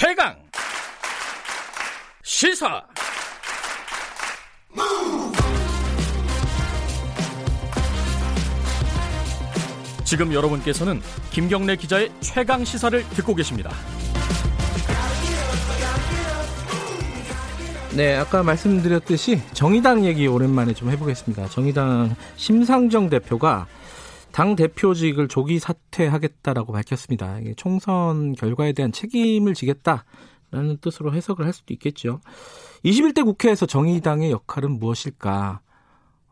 최강 시사 지금 여러분께서는 김경래 기자의 최강 시사를 듣고 계십니다. 네, 아까 말씀드렸듯이 정의당 얘기 오랜만에 좀 해보겠습니다. 정의당 심상정 대표가 당 대표직을 조기 사퇴하겠다라고 밝혔습니다. 총선 결과에 대한 책임을 지겠다라는 뜻으로 해석을 할 수도 있겠죠. 21대 국회에서 정의당의 역할은 무엇일까?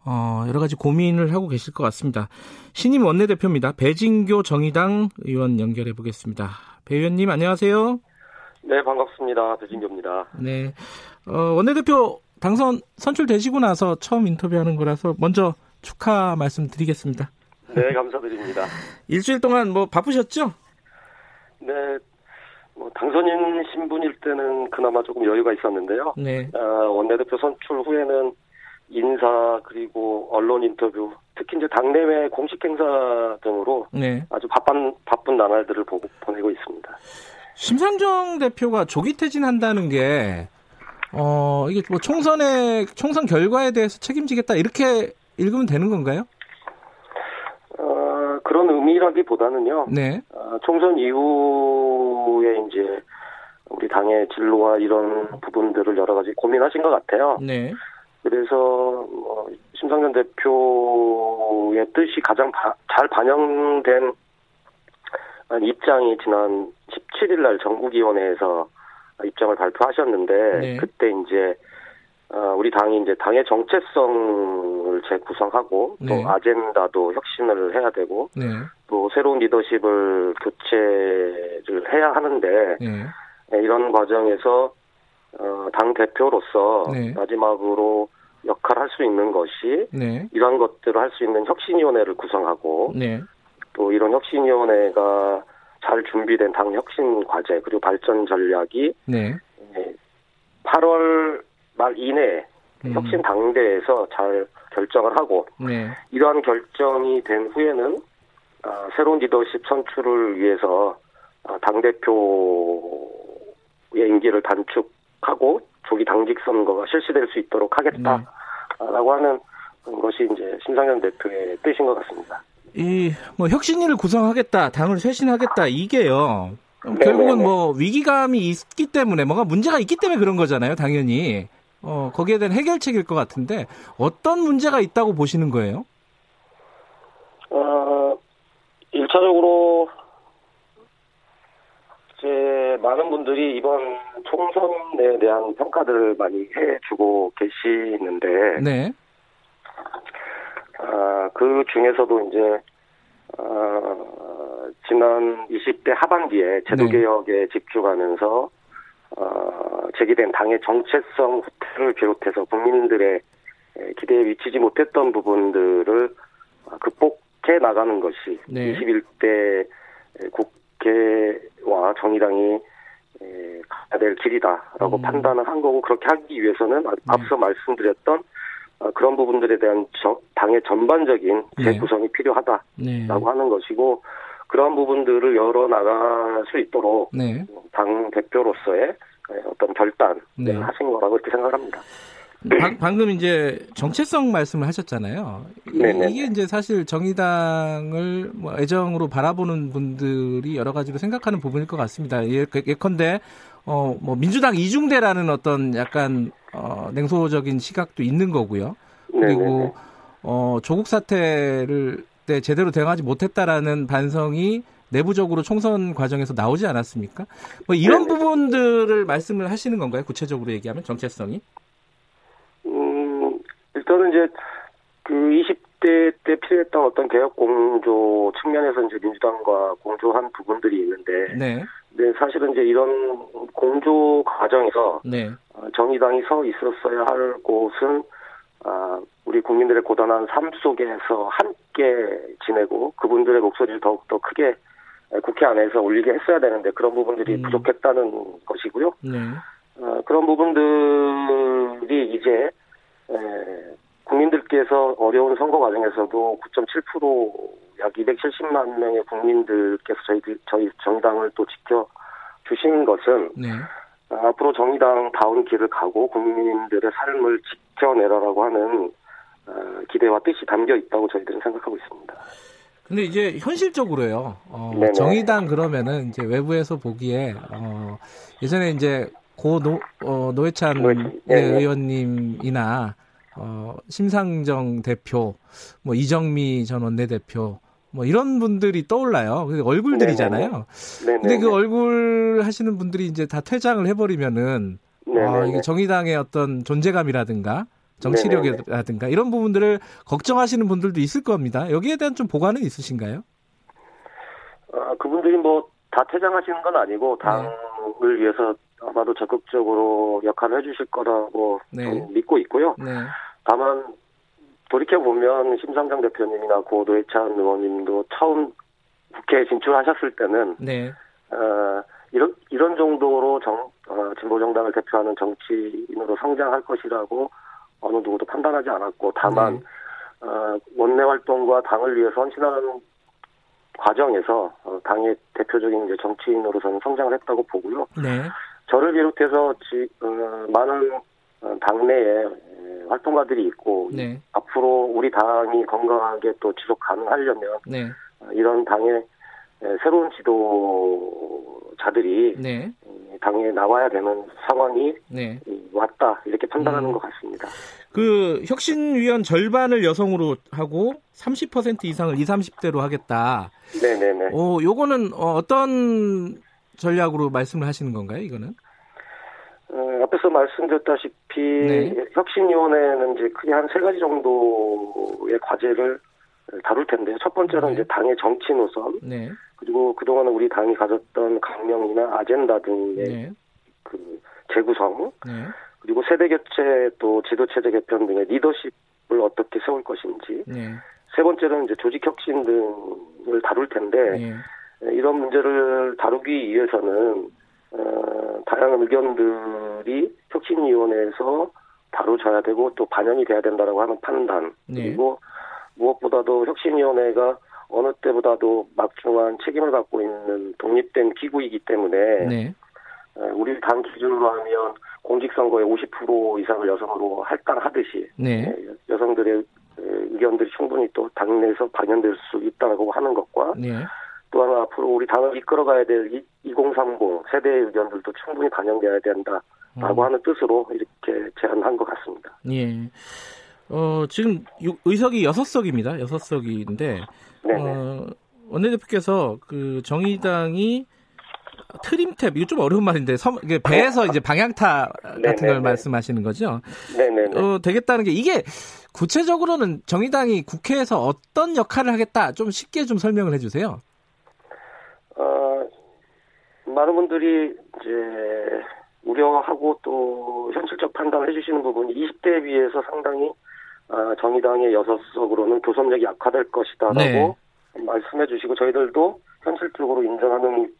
어, 여러 가지 고민을 하고 계실 것 같습니다. 신임 원내대표입니다. 배진교 정의당 의원 연결해 보겠습니다. 배 의원님 안녕하세요. 네, 반갑습니다. 배진교입니다. 네. 어, 원내대표 당선 선출되시고 나서 처음 인터뷰하는 거라서 먼저 축하 말씀드리겠습니다. 네, 감사드립니다. 일주일 동안 뭐 바쁘셨죠? 네, 뭐 당선인 신분일 때는 그나마 조금 여유가 있었는데요. 네. 어, 원내대표 선출 후에는 인사 그리고 언론 인터뷰 특히 이제 당내외 공식 행사 등으로 네. 아주 바쁜 바쁜 나날들을 보고 보내고 있습니다. 심상정 대표가 조기 퇴진한다는 게 어, 이게 뭐 총선에 총선 결과에 대해서 책임지겠다 이렇게 읽으면 되는 건가요? 어, 의미라기보다는요. 네. 어, 총선 이후에 이제 우리 당의 진로와 이런 부분들을 여러 가지 고민하신 것 같아요. 네. 그래서 뭐 심상정 대표의 뜻이 가장 바, 잘 반영된 입장이 지난 17일 날 전국위원회에서 입장을 발표하셨는데 네. 그때 이제 어, 우리 당이 이제 당의 정체성을 재구성하고 네. 또 아젠다도 혁신을 해야 되고 네. 또 새로운 리더십을 교체를 해야 하는데 네. 네, 이런 과정에서 어, 당 대표로서 네. 마지막으로 역할을 할수 있는 것이 네. 이러한 것들을 할 수 있는 혁신위원회를 구성하고 네. 또 이런 혁신위원회가 잘 준비된 당 혁신 과제 그리고 발전 전략이 네. 8월 말 이내에 음. 혁신 당대에서 잘 결정을 하고 네. 이러한 결정이 된 후에는 아, 새로운 리더십 선출을 위해서 아, 당 대표의 임기를 단축하고 조기 당직 선거가 실시될 수 있도록 하겠다라고 하는 것이 이제 심상현 대표의 뜻인 것 같습니다. 이 뭐 혁신위를 구성하겠다, 당을 쇄신하겠다 이게요. 네, 결국은 네, 네. 뭐 위기감이 있기 때문에 뭔가 문제가 있기 때문에 그런 거잖아요, 당연히. 어, 거기에 대한 해결책일 것 같은데 어떤 문제가 있다고 보시는 거예요? 어, 1차적으로, 이제, 많은 분들이 이번 총선에 대한 평가들을 많이 해주고 계시는데, 네. 아, 그 중에서도 이제, 어, 지난 20대 하반기에 제도개혁에 집중하면서, 어, 제기된 당의 정체성 후퇴를 비롯해서 국민들의 에, 기대에 미치지 못했던 부분들을 어, 극복해 나가는 것이 네. 21대 국회와 정의당이 에, 가야 될 길이다라고 음. 판단을 한 거고 그렇게 하기 위해서는 앞- 앞서 말씀드렸던 어, 그런 부분들에 대한 저- 당의 전반적인 네. 재구성이 필요하다라고 네. 하는 것이고 그러한 부분들을 열어 나갈 수 있도록 네. 당 대표로서의 어떤 결단을 네. 하신 거라고 이렇게 생각합니다. 방, 방금 이제 정체성 말씀을 하셨잖아요. 이- 네네. 이게 이제 사실 정의당을 뭐 애정으로 바라보는 분들이 여러 가지로 생각하는 부분일 것 같습니다. 예, 예컨대 어, 뭐 민주당 이중대라는 어떤 약간 어, 냉소적인 시각도 있는 거고요. 그리고 네네네. 어, 조국 사태를 때 제대로 대응하지 못했다라는 반성이 내부적으로 총선 과정에서 나오지 않았습니까? 뭐 이런 네네. 부분들을 말씀을 하시는 건가요? 구체적으로 얘기하면 정체성이? 음, 일단은 이제 그 20대 때 필요했던 어떤 개혁 공조 측면에서 이제 민주당과 공조한 부분들이 있는데, 네, 네, 사실은 이제 이런 공조 과정에서 네, 어, 정의당이 서 있었어야 할 곳은 아, 우리 국민들의 고단한 삶 속에서 함께 지내고 그분들의 목소리를 더욱더 크게 국회 안에서 울리게 했어야 되는데 그런 부분들이 음. 부족했다는 것이고요. 네, 어, 그런 부분들이 이제 에, 국민들께서 어려운 선거 과정에서도 9.7%약 270만 명의 국민들께서 저희 저희 정당을 또 지켜 주신 것은 네. 앞으로 정의당 다운 길을 가고 국민들의 삶을 지켜내라라고 하는 어, 기대와 뜻이 담겨 있다고 저희들은 생각하고 있습니다. 근데 이제 현실적으로요. 어. 정의당 그러면은 이제 외부에서 보기에 어, 예전에 이제 고 노, 어, 노회찬 노회찬, 예, 네네. 의원님이나 어, 심상정 대표, 뭐 이정미 전 원내대표, 뭐 이런 분들이 떠올라요. 그 얼굴들이잖아요. 네네. 근데 그 얼굴 하시는 분들이 이제 다 퇴장을 해버리면은 아, 네네. 이게 정의당의 어떤 존재감이라든가 정치력이라든가 이런 부분들을 걱정하시는 분들도 있을 겁니다. 여기에 대한 좀 보관은 있으신가요? 아, 그분들이 뭐 다 퇴장하시는 건 아니고 당을 위해서 아마도 적극적으로 역할을 해주실 거라고 네. 좀 믿고 있고요. 네. 다만 돌이켜 보면 심상정 대표님이나 고 노회찬 의원님도 처음 국회에 진출하셨을 때는 네. 어, 이런 이런 정도로 정 어, 진보 정당을 대표하는 정치인으로 성장할 것이라고 어느 누구도 판단하지 않았고 다만 네. 어, 원내 활동과 당을 위해서 헌신하는 과정에서 어, 당의 대표적인 이제 정치인으로서는 성장을 했다고 보고요. 네. 저를 비롯해서 지, 어, 많은 어, 당내에 에, 활동가들이 있고 네. 앞으로 우리 당이 건강하게 또 지속 가능하려면 네. 어, 이런 당의 에, 새로운 지도자들이 네. 이 당에 나와야 되는 상황이 네. 이, 왔다 이렇게 판단하는 음. 것 같습니다. 그 혁신위원 절반을 여성으로 하고 30% 이상을 20, 30대로 하겠다. 네네네. 어, 요거는 어, 어떤 전략으로 말씀을 하시는 건가요, 이거는? 어, 앞에서 말씀드렸다시피 네. 혁신위원회는 이제 크게 한 세 가지 정도의 과제를 다룰 텐데요. 첫 번째는 네. 이제 당의 정치 노선 네. 그리고 그동안 우리 당이 가졌던 강령이나 아젠다 등의 네. 그 재구성 네. 그리고 세대 교체 또 지도 체제 개편 등의 리더십을 어떻게 세울 것인지 네. 세 번째는 이제 조직 혁신 등을 다룰 텐데 네. 이런 문제를 다루기 위해서는 어, 다양한 의견들이 혁신위원회에서 다뤄져야 되고 또 반영이 돼야 된다라고 하는 판단 네. 그리고 무엇보다도 혁신위원회가 어느 때보다도 막중한 책임을 갖고 있는 독립된 기구이기 때문에 네. 어, 우리 당 기준으로 하면 공직선거의 50% 이상을 여성으로 할당하듯이 네. 예, 여성들의 에, 의견들이 충분히 또 당내에서 반영될 수 있다고 하는 것과 네. 또 하나 앞으로 우리 당을 이끌어가야 될 2030 세대의 의견들도 충분히 반영돼야 된다라고 음. 하는 뜻으로 이렇게 제안한 것 같습니다. 예. 어, 지금 유- 의석이 여섯 석입니다. 여섯 석인데 네네. 어, 원내대표께서 그 정의당이 트림탭 이거 좀 어려운 말인데 섬, 배에서 이제 방향타 같은 네네네. 걸 말씀하시는 거죠. 네네네. 어, 되겠다는 게 이게 구체적으로는 정의당이 국회에서 어떤 역할을 하겠다 좀 쉽게 좀 설명을 해주세요. 어, 많은 분들이 이제 우려하고 또 현실적 판단을 해주시는 부분이 20대에 비해서 상당히 아, 정의당의 여섯 석으로는 교섭력이 약화될 것이다라고 네. 말씀해 주시고 저희들도 현실적으로 인정하는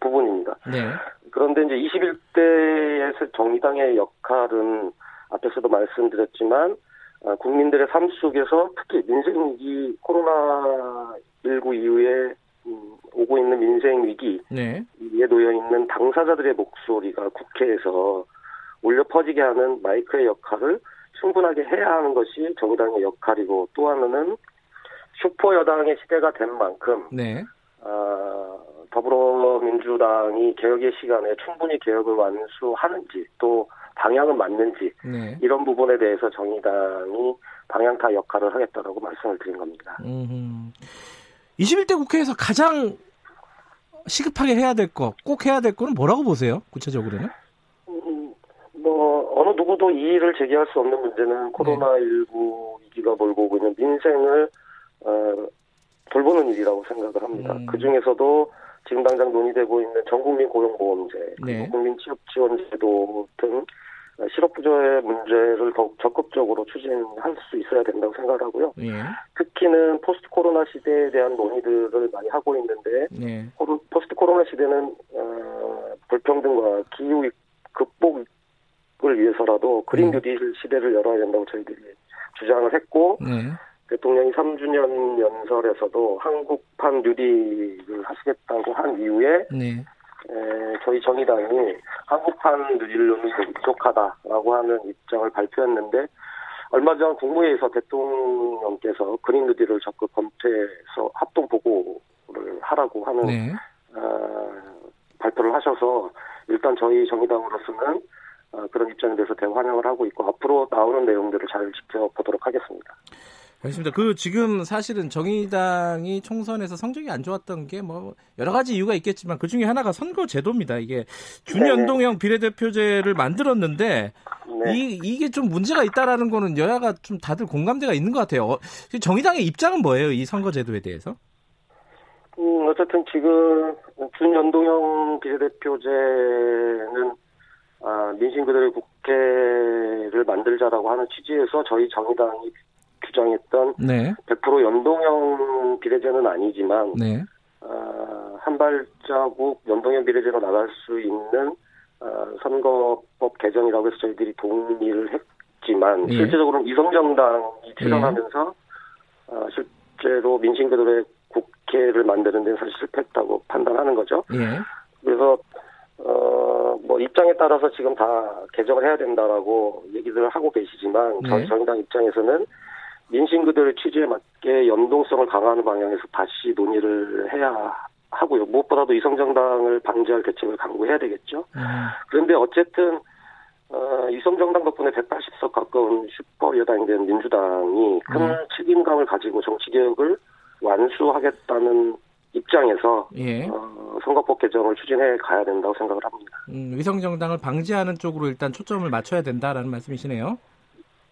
부분입니다. 네. 그런데 이제 21대에서 정의당의 역할은 앞에서도 말씀드렸지만 아, 국민들의 삶 속에서 특히 민생 위기 코로나 19 이후에 음, 오고 있는 민생 위기에 네. 놓여 있는 당사자들의 목소리가 국회에서 울려 퍼지게 하는 마이크의 역할을 충분하게 해야 하는 것이 정의당의 역할이고 또 하나는 슈퍼 여당의 시대가 된 만큼 네. 아, 더불어민주당이 개혁의 시간에 충분히 개혁을 완수하는지 또 방향은 맞는지 네. 이런 부분에 대해서 정의당이 방향타 역할을 하겠다라고 말씀을 드린 겁니다. 음. 21대 국회에서 가장 시급하게 해야 될 거, 꼭 해야 될 거는 뭐라고 보세요? 구체적으로는? 누구도 이의를 제기할 수 없는 문제는 코로나19 위기가 몰고 오고 있는 민생을 어, 돌보는 일이라고 생각을 합니다. 음. 그 중에서도 지금 당장 논의되고 있는 전국민 고용보험제, 네. 국민 취업지원제도 등 실업부조의 문제를 더욱 적극적으로 추진할 수 있어야 된다고 생각을 하고요. 예. 특히는 포스트 코로나 시대에 대한 논의들을 많이 하고 있는데 네. 포스트 코로나 시대는 어, 불평등과 기후 극복 을 위해서라도 그린 음. 뉴딜 시대를 열어야 된다고 저희들이 주장을 했고 네. 대통령이 3주년 연설에서도 한국판 뉴딜을 하시겠다고 한 이후에 네. 에, 저희 정의당이 한국판 누리론이 부족하다라고 하는 입장을 발표했는데 얼마 전 국무회의에서 대통령께서 그린 뉴딜을 적극 검토해서 합동 보고를 하라고 하는 네. 어, 발표를 하셔서 일단 저희 정의당으로서는 어, 그런 입장에 대해서 대환영을 하고 있고 앞으로 나오는 내용들을 잘 지켜보도록 하겠습니다. 알겠습니다. 그 지금 사실은 정의당이 총선에서 성적이 안 좋았던 게 뭐 여러 가지 이유가 있겠지만 그 중에 하나가 선거 제도입니다. 이게 준연동형 비례대표제를 만들었는데 네. 이, 이게 좀 문제가 있다라는 거는 여야가 좀 다들 공감대가 있는 것 같아요. 어, 정의당의 입장은 뭐예요? 이 선거 제도에 대해서? 음, 어쨌든 지금 준연동형 비례대표제는 아, 민심 그대로 국회를 만들자라고 하는 취지에서 저희 정의당이 주장했던 네. 100% 연동형 비례제는 아니지만 네. 어, 한 발자국 연동형 비례제로 나갈 수 있는 어, 선거법 개정이라고 해서 저희들이 동의를 했지만 예. 실제적으로는 이성정당이 출연하면서 예. 어, 실제로 민심 그대로의 국회를 만드는 데는 사실 실패했다고 판단하는 거죠. 예. 그래서 어, 뭐, 입장에 따라서 지금 다 개정을 해야 된다라고 얘기들을 하고 계시지만, 네. 저희 정의당 입장에서는 민심 그대로의 취지에 맞게 연동성을 강화하는 방향에서 다시 논의를 해야 하고요. 무엇보다도 이성정당을 방지할 대책을 강구해야 되겠죠. 음. 그런데 어쨌든 어, 이성정당 덕분에 180석 가까운 슈퍼 여당이 된 민주당이 큰 음. 책임감을 가지고 정치개혁을 완수하겠다는 입장에서 예. 어, 선거법 개정을 추진해 가야 된다고 생각을 합니다. 음, 위성 정당을 방지하는 쪽으로 일단 초점을 맞춰야 된다라는 말씀이시네요.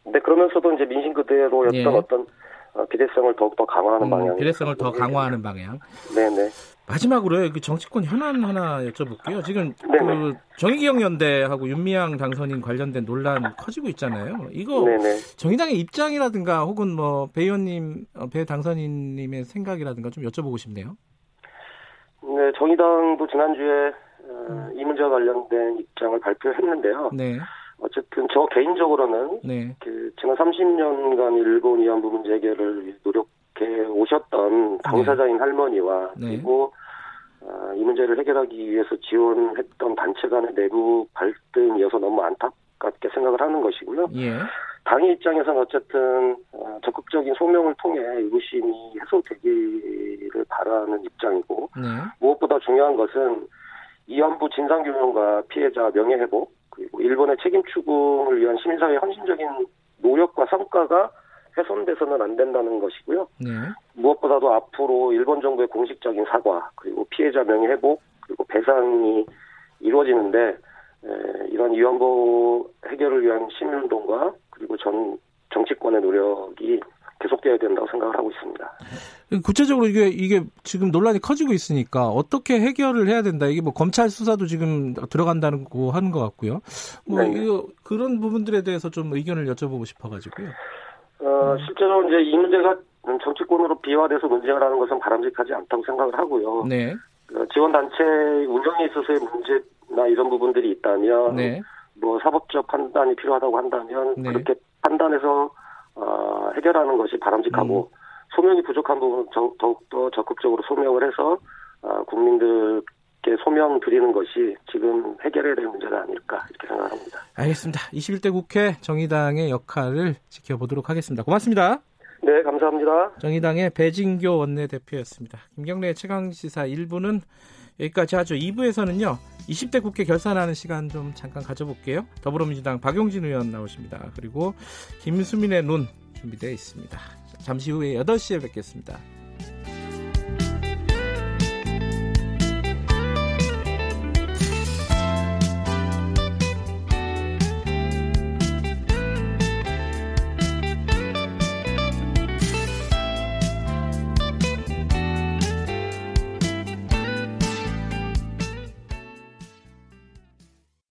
네, 그러면서도 이제 민심 그대로였던 예. 어떤 어, 비례성을 더욱더 강화하는 음, 방향. 비례성을 더 강화하는 방향. 네네. 마지막으로요, 그 정치권 현안 하나 여쭤볼게요. 지금. 그 정의기억 연대하고 윤미향 당선인 관련된 논란 커지고 있잖아요. 이거 네네. 정의당의 입장이라든가 혹은 뭐배 의원님, 어, 배 당선인님의 생각이라든가 좀 여쭤보고 싶네요. 네, 정의당도 지난주에 어, 이 문제와 관련된 입장을 발표했는데요. 네. 어쨌든 저 개인적으로는 네. 그 지난 30년간 일본 위안부 문제 해결을 노력해 오셨던 당사자인 네. 할머니와 네. 그리고 어, 이 문제를 해결하기 위해서 지원했던 단체 간의 내부 갈등이어서 너무 안타깝게 생각을 하는 것이고요. 예. 당의 입장에서는 어쨌든 어, 적극적인 소명을 통해 의구심이 해소되기를 바라는 입장이고 네. 무엇보다 중요한 것은 이안부 진상규명과 피해자 명예회복 그리고 일본의 책임 추궁을 위한 시민사회의 헌신적인 노력과 성과가 훼손돼서는 안 된다는 것이고요. 네. 무엇보다도 앞으로 일본 정부의 공식적인 사과 그리고 피해자 명예 회복 그리고 배상이 이루어지는데 에, 이런 위안부 해결을 위한 시민운동과 그리고 전 정치권의 노력이 계속돼야 된다고 생각을 하고 있습니다. 구체적으로 이게 이게 지금 논란이 커지고 있으니까 어떻게 해결을 해야 된다. 이게 뭐 검찰 수사도 지금 들어간다는 거 하는 것 같고요. 뭐 이거 그런 부분들에 대해서 좀 의견을 여쭤보고 싶어가지고요. 어, 실제로 이제 이 문제가 정치권으로 비화돼서 논쟁을 하는 것은 바람직하지 않다고 생각을 하고요. 네. 어, 지원 단체 운영에 있어서의 문제나 이런 부분들이 있다면, 네. 뭐 사법적 판단이 필요하다고 한다면 네. 그렇게 판단해서 어, 해결하는 것이 바람직하고 음. 소명이 부족한 부분 더욱더 적극적으로 소명을 해서 어, 국민들께 소명 드리는 것이 지금 해결해야 될 문제가 아닐까 이렇게 생각합니다. 알겠습니다. 21대 국회 정의당의 역할을 지켜보도록 하겠습니다. 고맙습니다. 네, 감사합니다. 정의당의 배진교 원내대표였습니다. 김경래 최강시사 1부는 여기까지 하죠. 2부에서는요. 20대 국회 결산하는 시간 좀 잠깐 가져볼게요. 더불어민주당 박용진 의원 나오십니다. 그리고 김수민의 눈 준비되어 있습니다. 잠시 후에 8시에 뵙겠습니다.